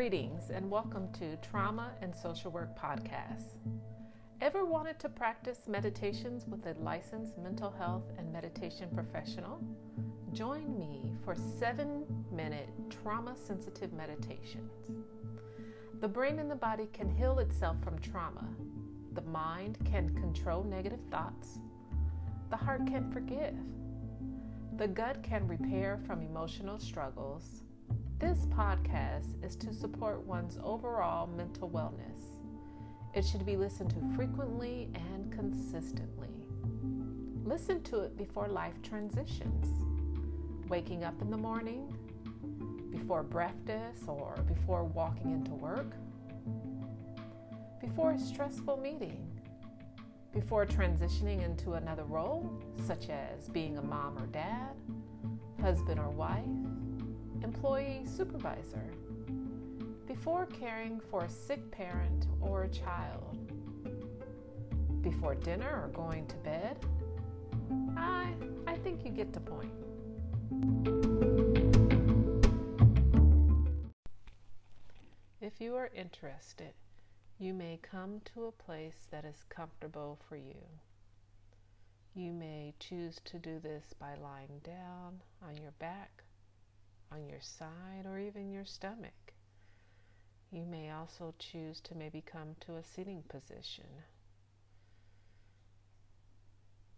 Greetings and welcome to Trauma and Social Work Podcast. Ever wanted to practice meditations with a licensed mental health and meditation professional? Join me for seven minute trauma sensitive meditations. The brain and the body can heal itself from trauma. The mind can control negative thoughts. The heart can forgive. The gut can repair from emotional struggles. This podcast is to support one's overall mental wellness. It should be listened to frequently and consistently. Listen to it before life transitions. Waking up in the morning, before breakfast, or before walking into work, before a stressful meeting, before transitioning into another role, such as being a mom or dad, husband or wife, employee, supervisor, before caring for a sick parent or a child, before dinner or going to bed. I, I think you get the point. If you are interested, you may come to a place that is comfortable for you. You may choose to do this by lying down on your back, on your side, or even your stomach. You may also choose to maybe come to a sitting position.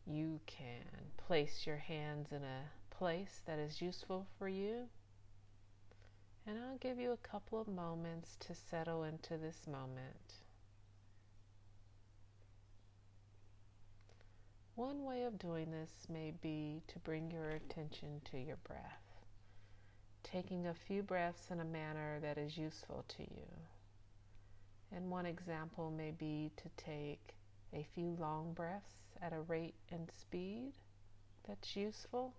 You can place your hands in a place that is useful for you. And I'll give you a couple of moments to settle into this moment. One way of doing this may be to bring your attention to your breath taking a few breaths in a manner that is useful to you. And one example may be to take a few long breaths at a rate and speed that's useful.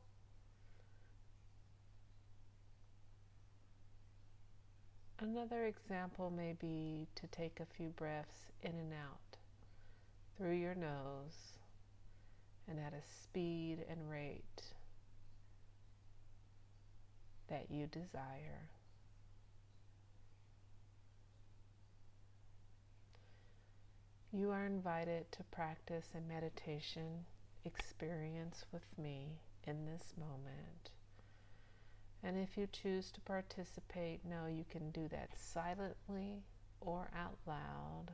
Another example may be to take a few breaths in and out through your nose and at a speed and rate that you desire. You are invited to practice a meditation experience with me in this moment. And if you choose to participate, know you can do that silently or out loud.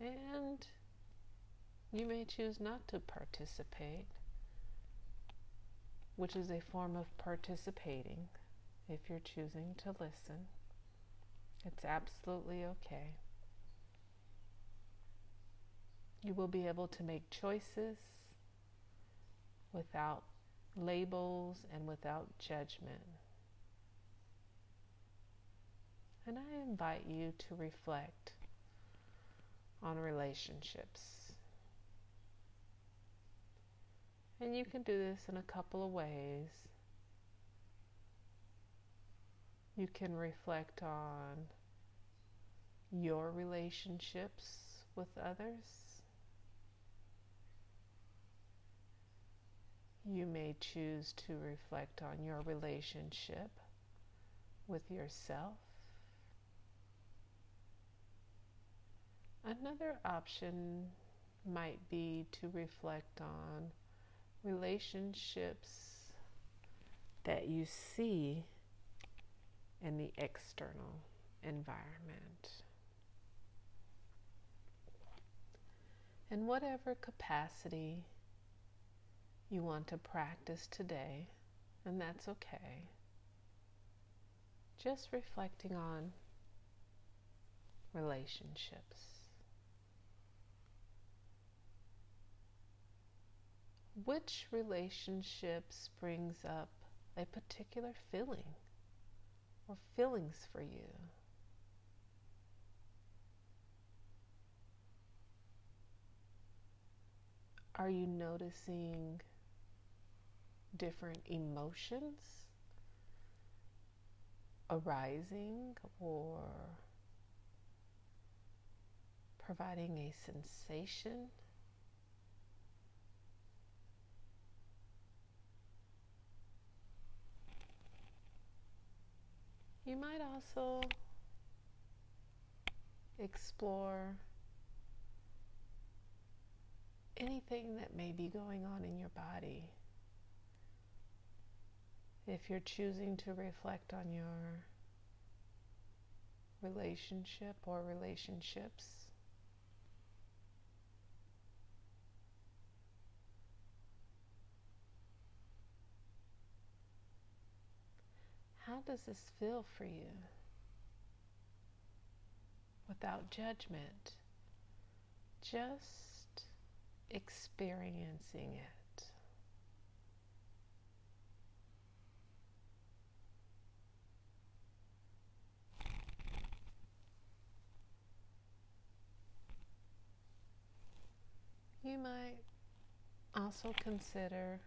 And you may choose not to participate which is a form of participating if you're choosing to listen. It's absolutely okay. You will be able to make choices without labels and without judgment. And I invite you to reflect on relationships. And you can do this in a couple of ways. You can reflect on your relationships with others. You may choose to reflect on your relationship with yourself. Another option might be to reflect on relationships that you see in the external environment. In whatever capacity you want to practice today, and that's okay. Just reflecting on relationships. Which relationships brings up a particular feeling or feelings for you? Are you noticing different emotions arising or providing a sensation? You might also explore anything that may be going on in your body. If you're choosing to reflect on your relationship or relationships, how does this feel for you? Without judgment, just experiencing it. You might also consider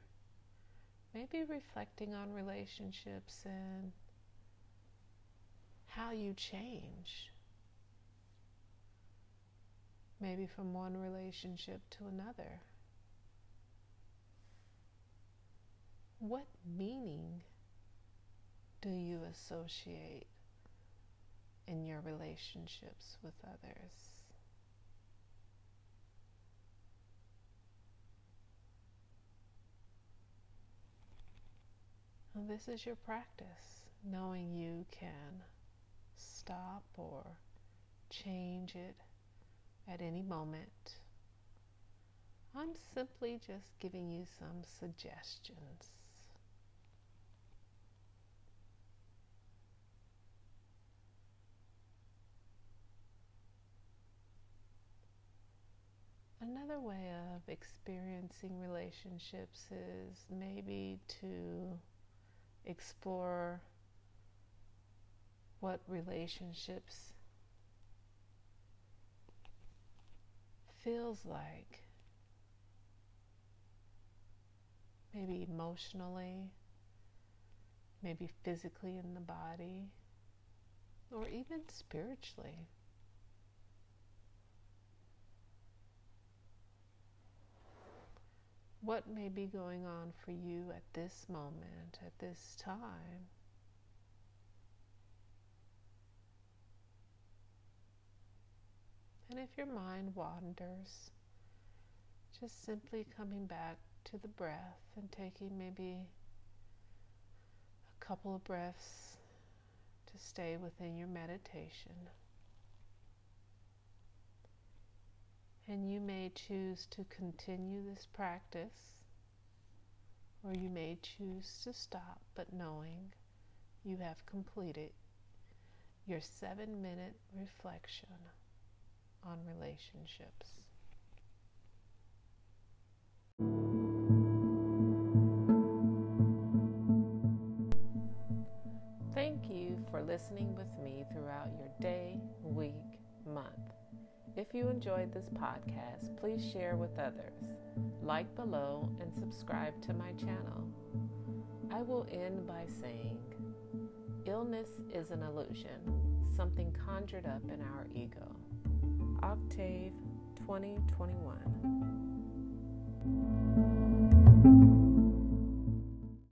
maybe reflecting on relationships and how you change. Maybe from one relationship to another. What meaning do you associate in your relationships with others? Well, this is your practice, knowing you can stop or change it at any moment. I'm simply just giving you some suggestions. Another way of experiencing relationships is maybe to explore what relationships feels like maybe emotionally maybe physically in the body or even spiritually what may be going on for you at this moment, at this time. And if your mind wanders, just simply coming back to the breath and taking maybe a couple of breaths to stay within your meditation. And you may choose to continue this practice, or you may choose to stop, but knowing you have completed your seven minute reflection on relationships. Thank you for listening with me throughout your day, week, month. If you enjoyed this podcast, please share with others, like below, and subscribe to my channel. I will end by saying illness is an illusion, something conjured up in our ego. Octave 2021.